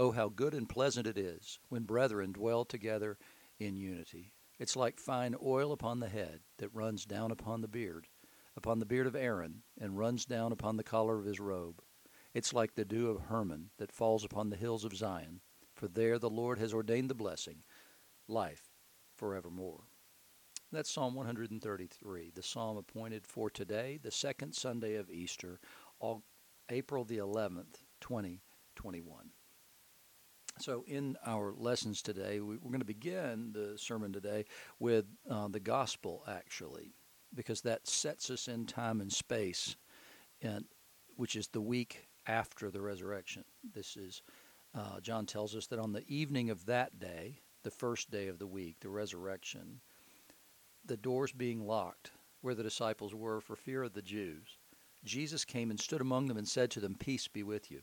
Oh, how good and pleasant it is when brethren dwell together in unity. It's like fine oil upon the head that runs down upon the beard, upon the beard of Aaron, and runs down upon the collar of his robe. It's like the dew of Hermon that falls upon the hills of Zion, for there the Lord has ordained the blessing, life forevermore. That's Psalm 133, the psalm appointed for today, the second Sunday of Easter, April the 11th, 2021. So, in our lessons today, we, are going to begin the sermon today with uh, the gospel, actually, because that sets us in time and space, and which is the week after the resurrection. This is uh, John tells us that on the evening of that day, the first day of the week, the resurrection, the doors being locked where the disciples were for fear of the Jews, Jesus came and stood among them and said to them, Peace be with you.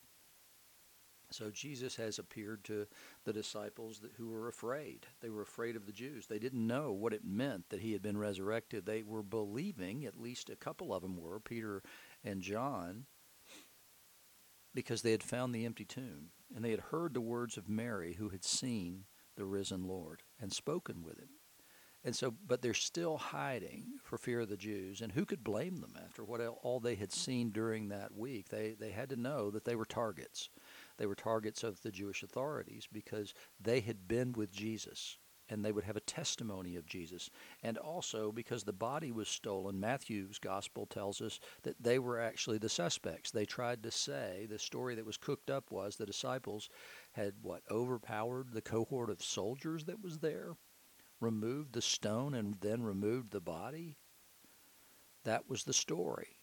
So Jesus has appeared to the disciples that, who were afraid. They were afraid of the Jews. They didn't know what it meant that he had been resurrected. They were believing, at least a couple of them were, Peter and John, because they had found the empty tomb and they had heard the words of Mary who had seen the risen Lord and spoken with him. And so, but they're still hiding for fear of the Jews. And who could blame them after what all they had seen during that week? They, they had to know that they were targets. They were targets of the Jewish authorities because they had been with Jesus and they would have a testimony of Jesus. And also because the body was stolen, Matthew's gospel tells us that they were actually the suspects. They tried to say, the story that was cooked up was the disciples had what, overpowered the cohort of soldiers that was there removed the stone and then removed the body? That was the story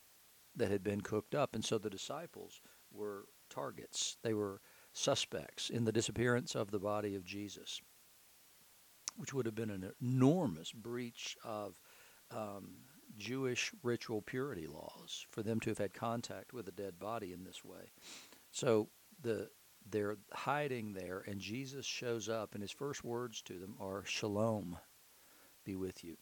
that had been cooked up. And so the disciples were targets, they were suspects in the disappearance of the body of Jesus, which would have been an enormous breach of um, Jewish ritual purity laws for them to have had contact with a dead body in this way. So the they're hiding there, and Jesus shows up, and his first words to them are, Shalom be with you.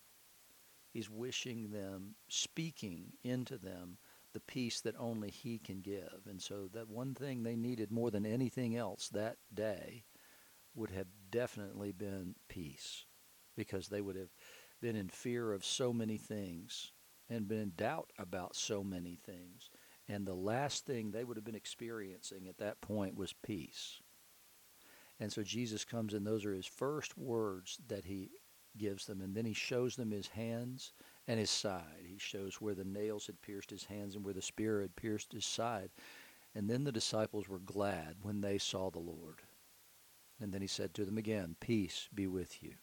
He's wishing them, speaking into them the peace that only he can give. And so, that one thing they needed more than anything else that day would have definitely been peace because they would have been in fear of so many things and been in doubt about so many things and the last thing they would have been experiencing at that point was peace. And so Jesus comes, and those are his first words that he gives them. And then he shows them his hands and his side. He shows where the nails had pierced his hands and where the spear had pierced his side. And then the disciples were glad when they saw the Lord. And then he said to them again, Peace be with you.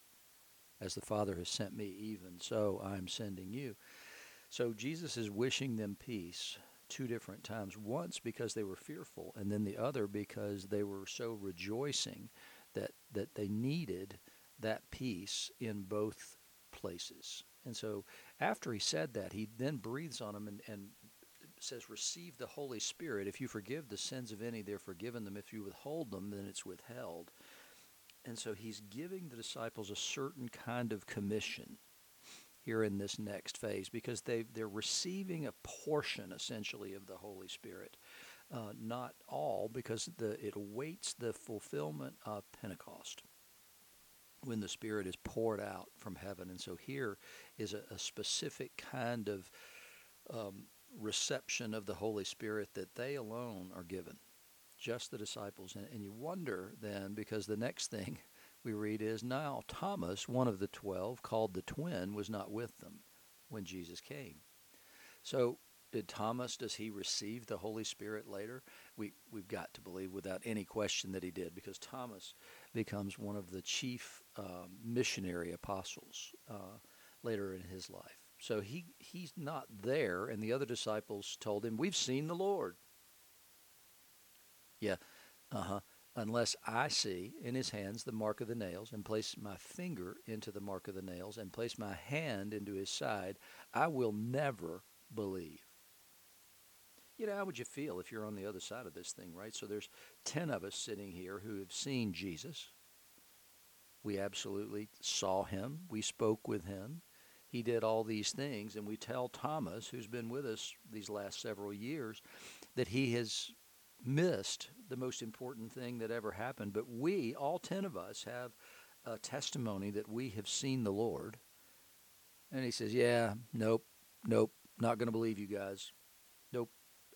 As the Father has sent me, even so I am sending you. So Jesus is wishing them peace two different times. Once because they were fearful, and then the other because they were so rejoicing that that they needed that peace in both places. And so after he said that, he then breathes on them and, and says, Receive the Holy Spirit. If you forgive the sins of any, they're forgiven them. If you withhold them, then it's withheld. And so he's giving the disciples a certain kind of commission here in this next phase because they, they're receiving a portion essentially of the Holy Spirit. Uh, not all, because the, it awaits the fulfillment of Pentecost when the Spirit is poured out from heaven. And so here is a, a specific kind of um, reception of the Holy Spirit that they alone are given, just the disciples. And, and you wonder then, because the next thing we read is now Thomas, one of the twelve, called the twin, was not with them when Jesus came. So, did Thomas, does he receive the Holy Spirit later? We, we've got to believe without any question that he did because Thomas becomes one of the chief um, missionary apostles uh, later in his life. So he, he's not there, and the other disciples told him, We've seen the Lord. Yeah, uh huh. unless I see in his hands the mark of the nails, and place my finger into the mark of the nails, and place my hand into his side, I will never believe. You know, how would you feel if you're on the other side of this thing, right? So there's 10 of us sitting here who have seen Jesus. We absolutely saw him. We spoke with him. He did all these things. And we tell Thomas, who's been with us these last several years, that he has missed the most important thing that ever happened. But we, all 10 of us, have a testimony that we have seen the Lord. And he says, Yeah, nope, nope, not going to believe you guys.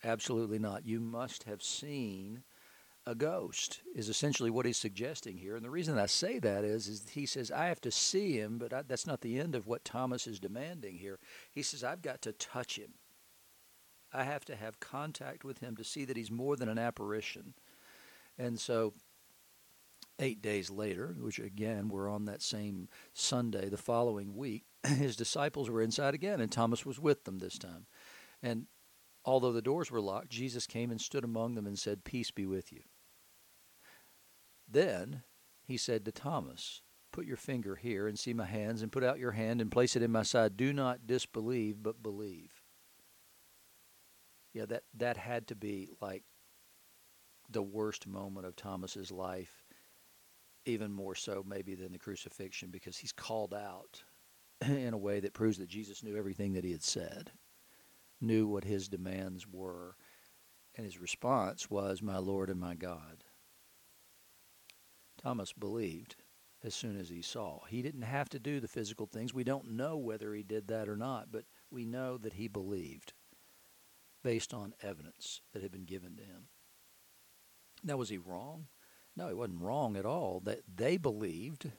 Absolutely not. You must have seen a ghost is essentially what he's suggesting here. And the reason I say that is, is he says, I have to see him, but I, that's not the end of what Thomas is demanding here. He says, I've got to touch him. I have to have contact with him to see that he's more than an apparition. And so, eight days later, which again, we're on that same Sunday the following week, his disciples were inside again, and Thomas was with them this time. And although the doors were locked, Jesus came and stood among them and said, Peace be with you. Then he said to Thomas, Put your finger here and see my hands, and put out your hand and place it in my side. Do not disbelieve, but believe. Yeah, that, that had to be like the worst moment of Thomas's life, even more so maybe than the crucifixion, because he's called out in a way that proves that Jesus knew everything that he had said, knew what his demands were, and his response was, My Lord and my God. Thomas believed as soon as he saw. He didn't have to do the physical things. We don't know whether he did that or not, but we know that he believed based on evidence that had been given to him. Now, was he wrong? No, he wasn't wrong at all. That they believed,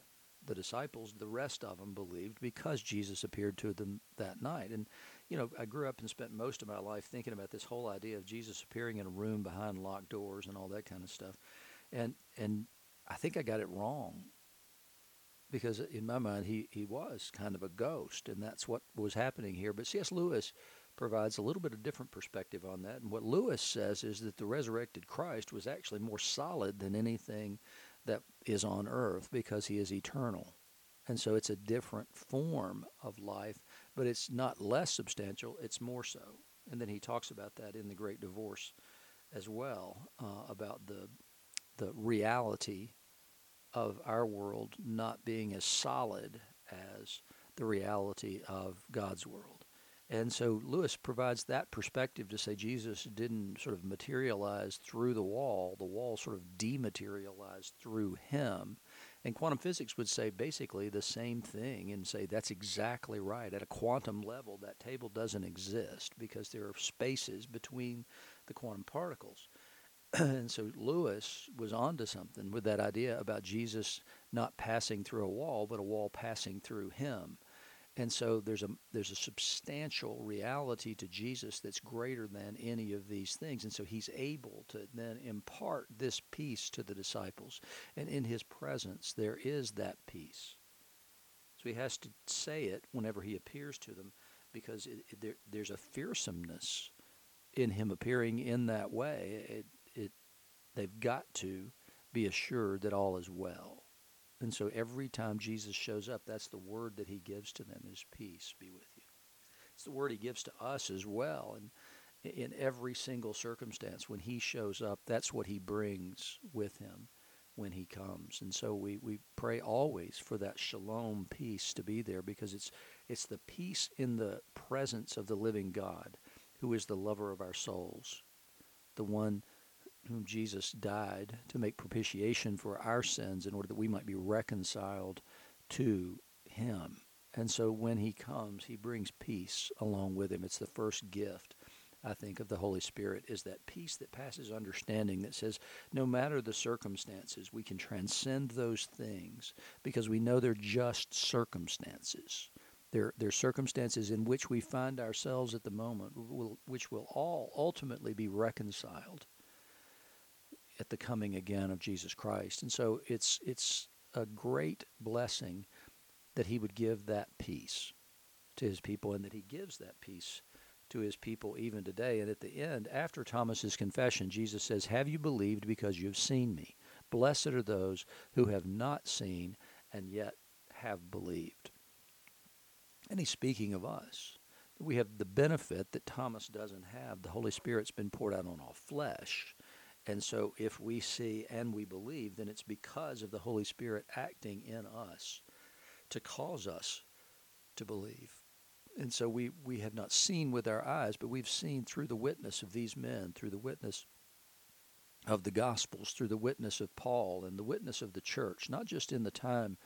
the disciples, the rest of them believed because Jesus appeared to them that night. And you know, I grew up and spent most of my life thinking about this whole idea of Jesus appearing in a room behind locked doors and all that kind of stuff. And and I think I got it wrong because in my mind he, he was kind of a ghost and that's what was happening here. But cs lewis provides a little bit of different perspective on that. And what lewis says is that the resurrected christ was actually more solid than anything that is on earth because he is eternal. And so it's a different form of life but it's not less substantial it's more so and then he talks about that in the great divorce as well uh, about the the reality of our world not being as solid as the reality of God's world. And so Lewis provides that perspective to say Jesus didn't sort of materialize through the wall, the wall sort of dematerialized through him. And quantum physics would say basically the same thing and say that's exactly right. At a quantum level, that table doesn't exist because there are spaces between the quantum particles. and so Lewis was onto something with that idea about Jesus not passing through a wall, but a wall passing through him. And so there's a there's a substantial reality to Jesus that's greater than any of these things. And so he's able to then impart this peace to the disciples. And in his presence there is that peace. So he has to say it whenever he appears to them because it, it, there, there's a fearsomeness in him appearing in that way. It, they've got to be assured that all is well. And so every time Jesus shows up, that's the word that he gives to them is peace be with you. It's the word he gives to us as well. And in every single circumstance, when he shows up, that's what he brings with him when he comes. And so we, we pray always for that shalom peace to be there because it's it's the peace in the presence of the living God who is the lover of our souls, the one whom Jesus died to make propitiation for our sins in order that we might be reconciled to him. And so when he comes, he brings peace along with him. It's the first gift, I think, of the Holy Spirit is that peace that passes understanding that says no matter the circumstances, we can transcend those things because we know they're just circumstances. They're, they're circumstances in which we find ourselves at the moment, which will all ultimately be reconciled at the coming again of Jesus Christ. And so it's it's a great blessing that he would give that peace to his people and that he gives that peace to his people even today. And at the end, after Thomas's confession, Jesus says, Have you believed because you've seen me? Blessed are those who have not seen and yet have believed. And he's speaking of us. We have the benefit that Thomas doesn't have. The Holy Spirit's been poured out on all flesh. And so if we see and we believe, then it's because of the Holy Spirit acting in us to cause us to believe. And so we, we have not seen with our eyes, but we've seen through the witness of these men, through the witness of the Gospels, through the witness of Paul and the witness of the church, not just in the time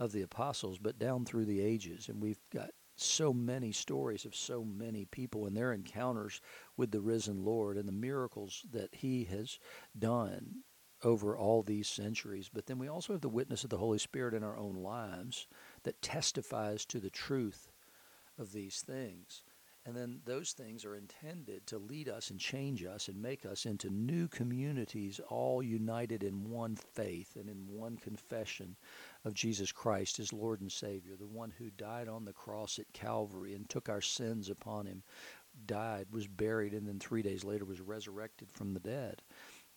of the apostles, but down through the ages. And we've got so many stories of so many people and their encounters with the risen Lord and the miracles that He has done over all these centuries. But then we also have the witness of the Holy Spirit in our own lives that testifies to the truth of these things. And then those things are intended to lead us and change us and make us into new communities, all united in one faith and in one confession of Jesus Christ as Lord and Savior, the one who died on the cross at Calvary and took our sins upon him, died, was buried, and then three days later was resurrected from the dead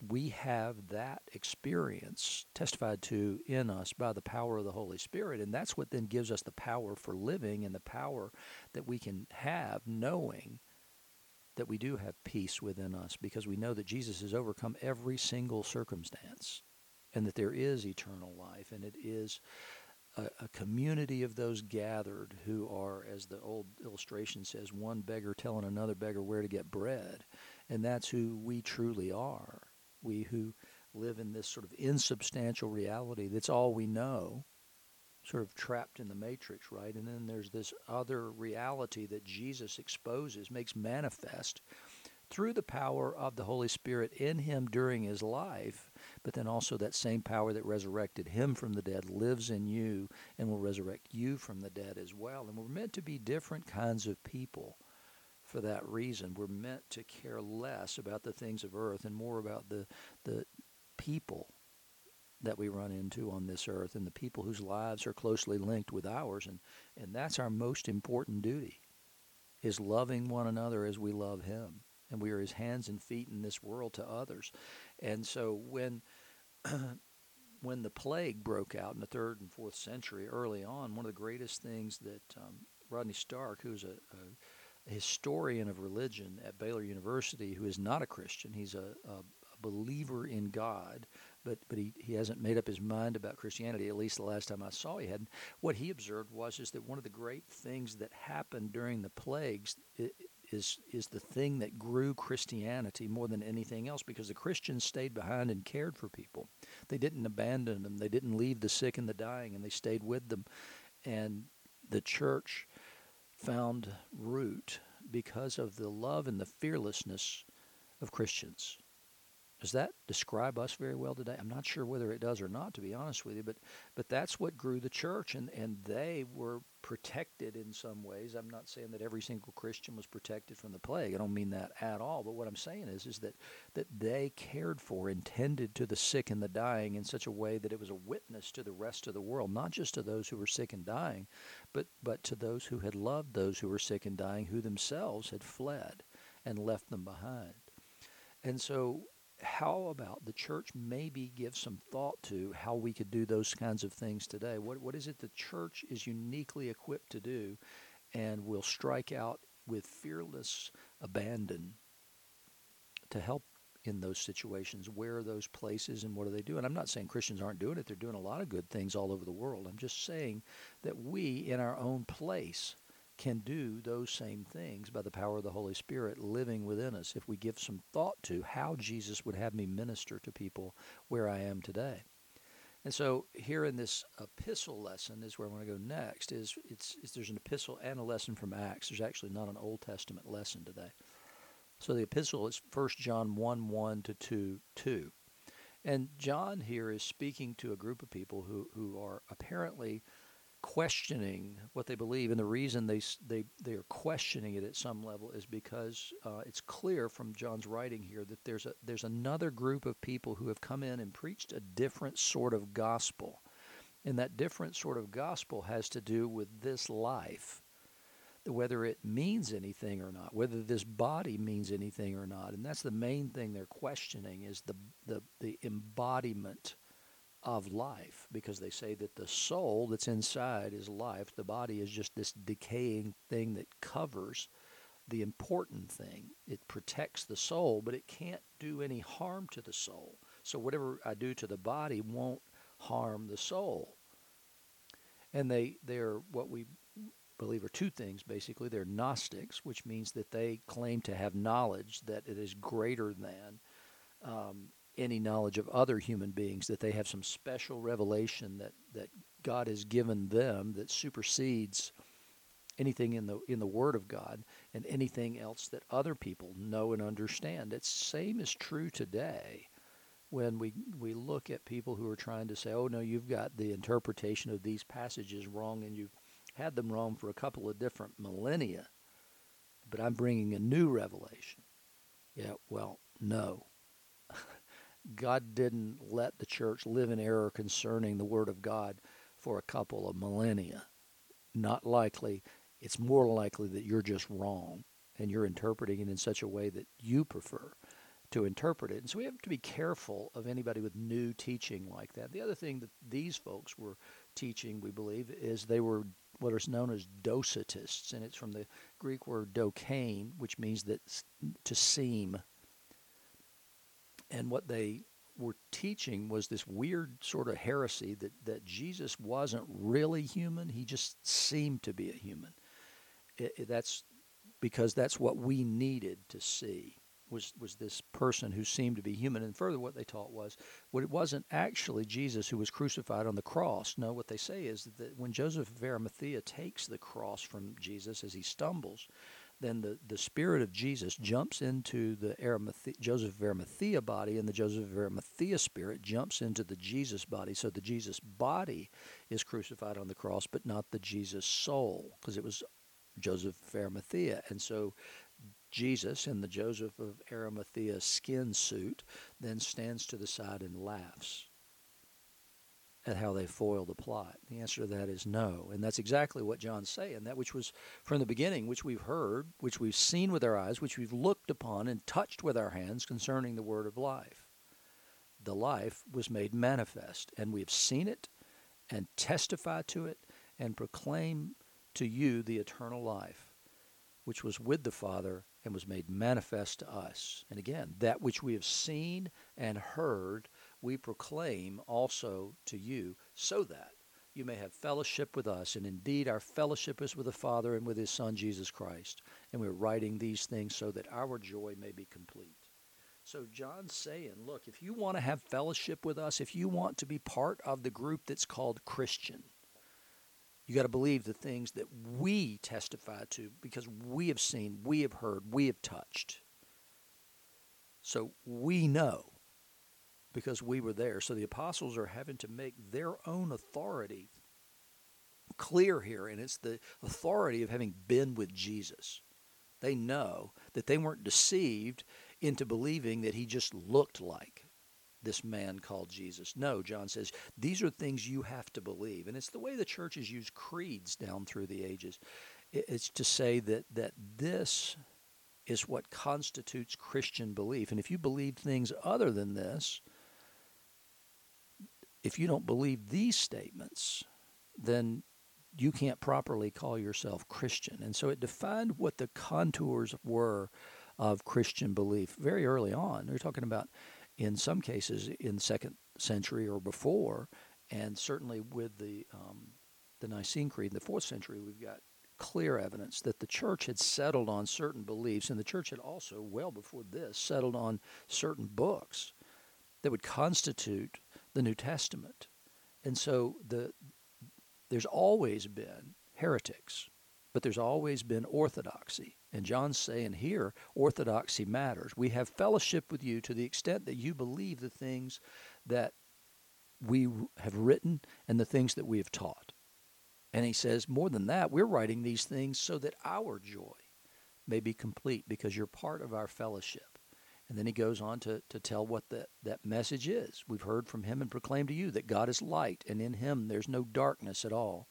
we have that experience testified to in us by the power of the Holy Spirit. And that's what then gives us the power for living and the power that we can have knowing that we do have peace within us because we know that Jesus has overcome every single circumstance and that there is eternal life and it is a, a, community of those gathered who are, as the old illustration says, one beggar telling another beggar where to get bread. And that's who we truly are we who live in this sort of insubstantial reality that's all we know, sort of trapped in the matrix, right? And then there's this other reality that Jesus exposes, makes manifest through the power of the Holy Spirit in him during his life, but then also that same power that resurrected him from the dead lives in you and will resurrect you from the dead as well. And we're meant to be different kinds of people for that reason. We're meant to care less about the things of earth and more about the the people that we run into on this earth and the people whose lives are closely linked with ours and and that's our most important duty is loving one another as we love him and we are his hands and feet in this world to others and so when when the plague broke out in the third and fourth century early on one of the greatest things that um, rodney stark who's a, a historian of religion at Baylor University who is not a Christian. He's a, a, believer in God, but, but he, he hasn't made up his mind about Christianity, at least the last time I saw he hadn't. What he observed was is that one of the great things that happened during the plagues is, is the thing that grew Christianity more than anything else because the Christians stayed behind and cared for people. They didn't abandon them, they didn't leave the sick and the dying, and they stayed with them. And the church found root because of the love and the fearlessness of Christians. Does that describe us very well today? I'm not sure whether it does or not, to be honest with you, but but that's what grew the church, and and they were protected in some ways. I'm not saying that every single Christian was protected from the plague. I don't mean that at all. But what I'm saying is is that that they cared for, intended to the sick and the dying in such a way that it was a witness to the rest of the world, not just to those who were sick and dying, but but to those who had loved those who were sick and dying, who themselves had fled and left them behind. And so how about the church maybe give some thought to how we could do those kinds of things today? What, what is it the church is uniquely equipped to do and will strike out with fearless abandon to help in those situations? Where are those places and what are they doing? I'm not saying Christians aren't doing it, they're doing a lot of good things all over the world. I'm just saying that we, in our own place, can do those same things by the power of the Holy Spirit living within us if we give some thought to how Jesus would have me minister to people where I am today. And so here in this epistle lesson is where I want to go next is it's, it's there's an epistle and a lesson from Acts. There's actually not an Old Testament lesson today. So the epistle is 1 John 1 1 to 2 2. And John here is speaking to a group of people who, who are apparently questioning what they believe, and the reason they they they are questioning it at some level is because uh, it's clear from John's writing here that there's a there's another group of people who have come in and preached a different sort of gospel, and that different sort of gospel has to do with this life, whether it means anything or not, whether this body means anything or not, and that's the main thing they're questioning is the the the embodiment of life because they say that the soul that's inside is life. The body is just this decaying thing that covers the important thing. It protects the soul, but it can't do any harm to the soul. So whatever I do to the body won't harm the soul. And they they're what we believe are two things basically. They're Gnostics, which means that they claim to have knowledge that it is greater than um, any knowledge of other human beings, that they have some special revelation that, that God has given them that supersedes anything in the in the Word of God and anything else that other people know and understand. It's same is true today when we we look at people who are trying to say, "Oh no, you've got the interpretation of these passages wrong, and you've had them wrong for a couple of different millennia." But I'm bringing a new revelation. Yeah, well, no. God didn't let the church live in error concerning the Word of God for a couple of millennia. Not likely. It's more likely that you're just wrong and you're interpreting it in such a way that you prefer to interpret it. And so we have to be careful of anybody with new teaching like that. The other thing that these folks were teaching, we believe, is they were what is known as docetists, and it's from the Greek word dokein, which means that to seem and what they were teaching was this weird sort of heresy that, that Jesus wasn't really human, he just seemed to be a human. It, it, that's because that's what we needed to see was was this person who seemed to be human. And further what they taught was what it wasn't actually Jesus who was crucified on the cross. No what they say is that when Joseph of Arimathea takes the cross from Jesus as he stumbles then the, the spirit of Jesus jumps into the Joseph of Arimathea body, and the Joseph of Arimathea spirit jumps into the Jesus body. So the Jesus body is crucified on the cross, but not the Jesus soul, because it was Joseph of Arimathea. And so Jesus, in the Joseph of Arimathea skin suit, then stands to the side and laughs at how they foil the plot? The answer to that is no. And that's exactly what John's saying. That which was from the beginning, which we've heard, which we've seen with our eyes, which we've looked upon and touched with our hands concerning the word of life. The life was made manifest, and we have seen it and testify to it and proclaim to you the eternal life, which was with the Father and was made manifest to us. And again, that which we have seen and heard we proclaim also to you, so that you may have fellowship with us. And indeed, our fellowship is with the Father and with His Son, Jesus Christ. And we're writing these things so that our joy may be complete. So, John's saying, look, if you want to have fellowship with us, if you want to be part of the group that's called Christian, you got to believe the things that we testify to because we have seen, we have heard, we have touched. So we know because we were there. So the apostles are having to make their own authority clear here, and it's the authority of having been with Jesus. They know that they weren't deceived into believing that he just looked like this man called Jesus. No, John says, these are things you have to believe. And it's the way the church has used creeds down through the ages. It's to say that, that this is what constitutes Christian belief. And if you believe things other than this, if you don't believe these statements, then you can't properly call yourself Christian. And so it defined what the contours were of Christian belief very early on. They're talking about, in some cases, in second century or before, and certainly with the um, the Nicene Creed in the fourth century, we've got clear evidence that the church had settled on certain beliefs, and the church had also, well before this, settled on certain books that would constitute the New Testament. And so the there's always been heretics, but there's always been orthodoxy. And John's saying here, orthodoxy matters. We have fellowship with you to the extent that you believe the things that we have written and the things that we have taught. And he says, more than that, we're writing these things so that our joy may be complete because you're part of our fellowship. And then he goes on to, to tell what that, that message is. We've heard from him and proclaimed to you that God is light, and in him there's no darkness at all.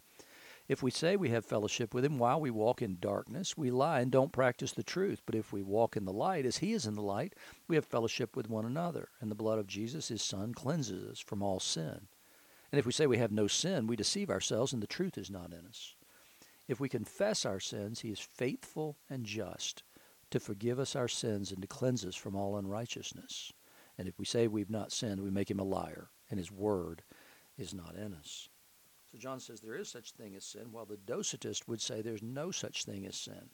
If we say we have fellowship with him while we walk in darkness, we lie and don't practice the truth. But if we walk in the light as he is in the light, we have fellowship with one another, and the blood of Jesus, his son, cleanses us from all sin. And if we say we have no sin, we deceive ourselves and the truth is not in us. If we confess our sins, he is faithful and just to forgive us our sins and to cleanse us from all unrighteousness. And if we say we've not sinned, we make him a liar, and his word is not in us. So John says there is such thing as sin, while the Docetist would say there's no such thing as sin.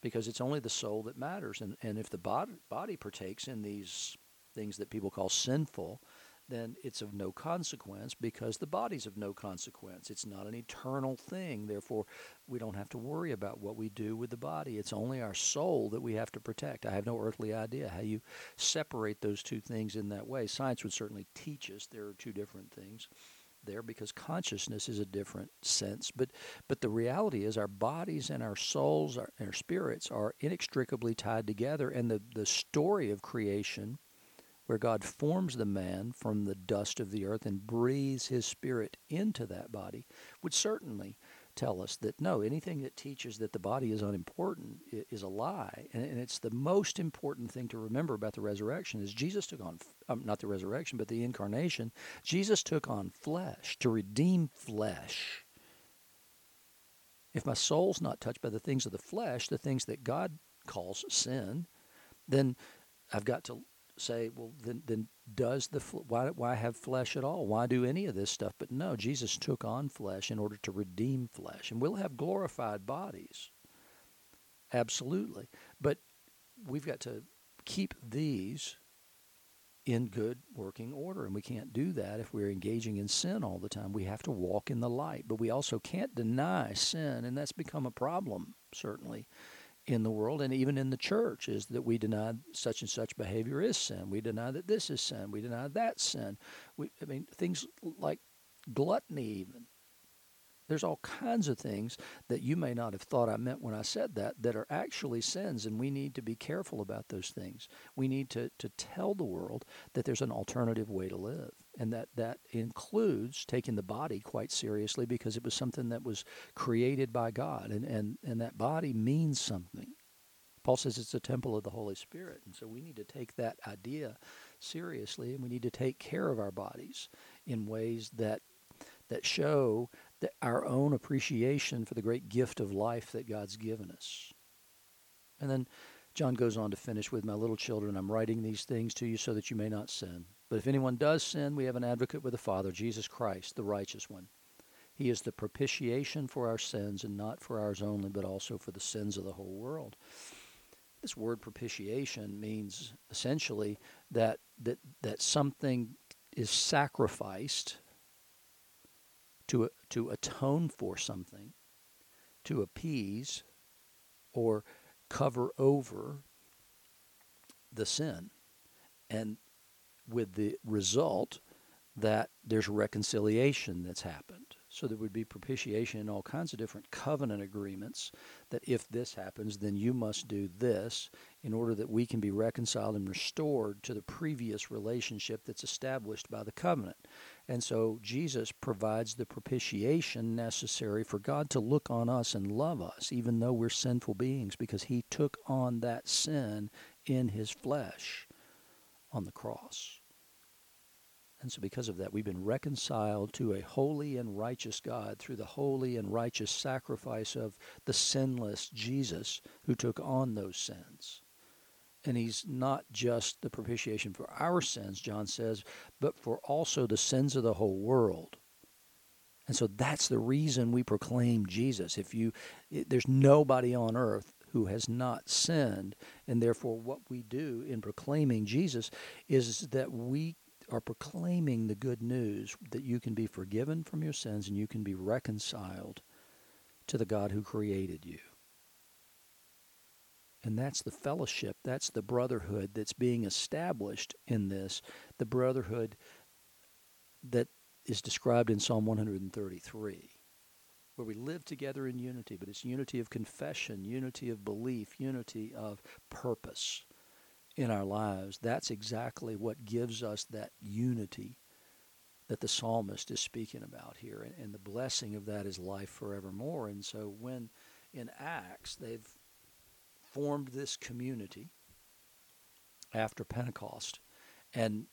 Because it's only the soul that matters. And, and if the body, body partakes in these things that people call sinful, then it's of no consequence because the body's of no consequence. It's not an eternal thing. Therefore, we don't have to worry about what we do with the body. It's only our soul that we have to protect. I have no earthly idea how you separate those two things in that way. Science would certainly teach us there are two different things there because consciousness is a different sense but but the reality is our bodies and our souls our, and our spirits are inextricably tied together and the the story of creation where God forms the man from the dust of the earth and breathes his spirit into that body, would certainly tell us that no, anything that teaches that the body is unimportant is a lie. And, it's the most important thing to remember about the resurrection is Jesus took on, um, not the resurrection, but the incarnation. Jesus took on flesh to redeem flesh. If my soul's not touched by the things of the flesh, the things that God calls sin, then I've got to say, well, then, then does the why why have flesh at all? Why do any of this stuff? But no, Jesus took on flesh in order to redeem flesh, and we'll have glorified bodies. Absolutely, but we've got to keep these in good working order, and we can't do that if we're engaging in sin all the time. We have to walk in the light, but we also can't deny sin, and that's become a problem certainly in the world and even in the church is that we deny such and such behavior is sin. We deny that this is sin. We deny that sin. We, I mean, things like gluttony, even. There's all kinds of things that you may not have thought I meant when I said that that are actually sins, and we need to be careful about those things. We need to, to tell the world that there's an alternative way to live, and that that includes taking the body quite seriously because it was something that was created by God, and, and, and that body means something. Paul says it's a temple of the Holy Spirit, and so we need to take that idea seriously, and we need to take care of our bodies in ways that that show the, our own appreciation for the great gift of life that God's given us. And then John goes on to finish with, My little children, I'm writing these things to you so that you may not sin. But if anyone does sin, we have an advocate with the Father, Jesus Christ, the righteous one. He is the propitiation for our sins, and not for ours only, but also for the sins of the whole world. This word propitiation means essentially that, that, that something is sacrificed to, to atone for something, to appease or cover over the sin. And with the result that there's reconciliation that's happened. So there would be propitiation in all kinds of different covenant agreements that if this happens, then you must do this in order that we can be reconciled and restored to the previous relationship that's established by the covenant. And so Jesus provides the propitiation necessary for God to look on us and love us, even though we're sinful beings, because he took on that sin in his flesh on the cross. And so, because of that, we've been reconciled to a holy and righteous God through the holy and righteous sacrifice of the sinless Jesus who took on those sins. And he's not just the propitiation for our sins, John says, but for also the sins of the whole world. And so that's the reason we proclaim Jesus. If you there's nobody on earth who has not sinned, and therefore what we do in proclaiming Jesus is that we are proclaiming the good news that you can be forgiven from your sins and you can be reconciled to the God who created you. And that's the fellowship, that's the brotherhood that's being established in this, the brotherhood that is described in Psalm 133, where we live together in unity, but it's unity of confession, unity of belief, unity of purpose in our lives, that's exactly what gives us that unity that the psalmist is speaking about here. And, and, the blessing of that is life forevermore. And so when in Acts they've formed this community after Pentecost, and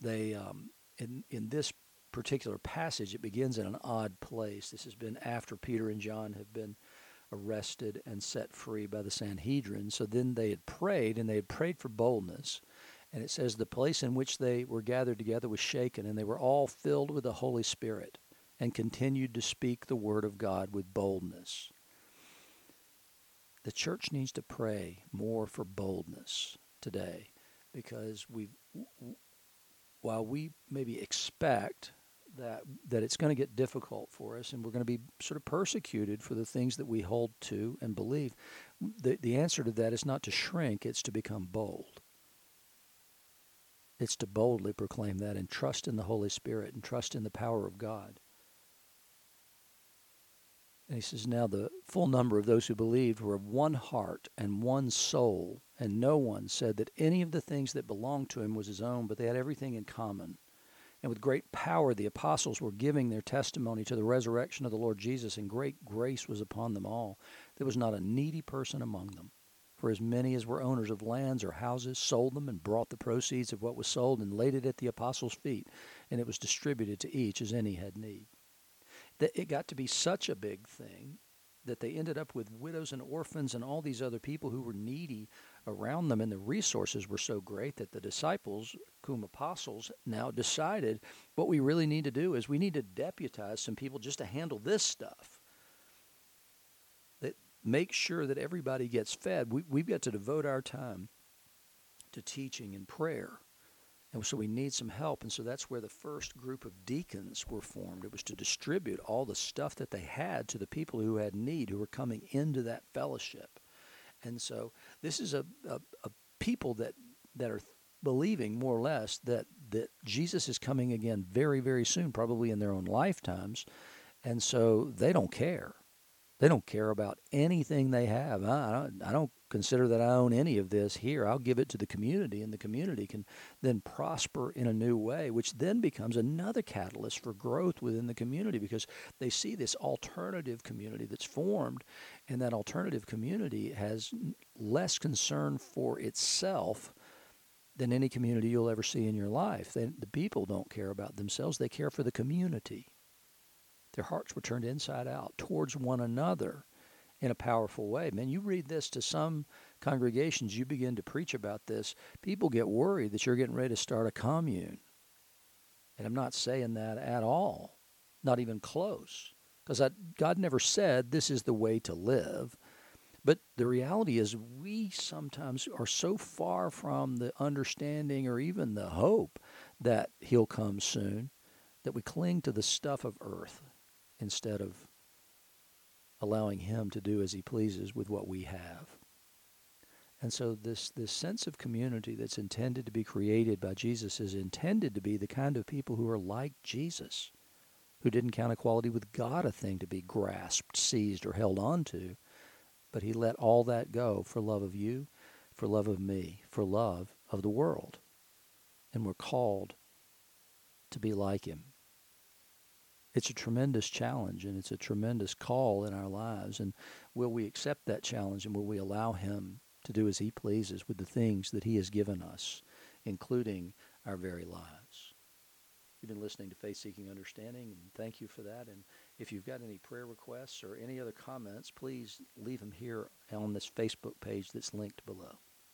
they, um, in, in this particular passage, it begins in an odd place. This has been after Peter and John have been arrested and set free by the Sanhedrin. So then they had prayed, and they had prayed for boldness. And it says, The place in which they were gathered together was shaken, and they were all filled with the Holy Spirit and continued to speak the word of God with boldness. The church needs to pray more for boldness today because we while we maybe expect that that it's going to get difficult for us and we're going to be sort of persecuted for the things that we hold to and believe. The the answer to that is not to shrink it's to become bold. It's to boldly proclaim that and trust in the holy spirit and trust in the power of god. And he says, Now the full number of those who believed were of one heart and one soul, and no one said that any of the things that belonged to him was his own, but they had everything in common. And with great power the apostles were giving their testimony to the resurrection of the Lord Jesus, and great grace was upon them all. There was not a needy person among them. For as many as were owners of lands or houses sold them and brought the proceeds of what was sold and laid it at the apostles' feet, and it was distributed to each as any had need it got to be such a big thing that they ended up with widows and orphans and all these other people who were needy around them, and the resources were so great that the disciples, cum apostles, now decided what we really need to do is we need to deputize some people just to handle this stuff. That make sure that everybody gets fed. We, we've got to devote our time to teaching and prayer and so we need some help. And so that's where the first group of deacons were formed. It was to distribute all the stuff that they had to the people who had need, who were coming into that fellowship. And so this is a, a, a people that, that are believing more or less that, that Jesus is coming again very, very soon, probably in their own lifetimes. And so they don't care. They don't care about anything they have. I don't, I don't consider that I own any of this here. I'll give it to the community, and the community can then prosper in a new way, which then becomes another catalyst for growth within the community because they see this alternative community that's formed, and that alternative community has less concern for itself than any community you'll ever see in your life. They, the people don't care about themselves, they care for the community. Their hearts were turned inside out towards one another in a powerful way. Man, you read this to some congregations, you begin to preach about this, people get worried that you're getting ready to start a commune. And I'm not saying that at all, not even close, because God never said this is the way to live. But the reality is, we sometimes are so far from the understanding or even the hope that He'll come soon that we cling to the stuff of earth instead of allowing Him to do as He pleases with what we have. And so this, this sense of community that's intended to be created by Jesus is intended to be the kind of people who are like Jesus, who didn't count equality with God a thing to be grasped, seized, or held on to, but he let all that go for love of you, for love of me, for love of the world. And we're called to be like him it's a tremendous challenge and it's a tremendous call in our lives. And will we accept that challenge and will we allow Him to do as He pleases with the things that He has given us, including our very lives? You've been listening to Faith Seeking Understanding, and thank you for that. And if you've got any prayer requests or any other comments, please leave them here on this Facebook page that's linked below.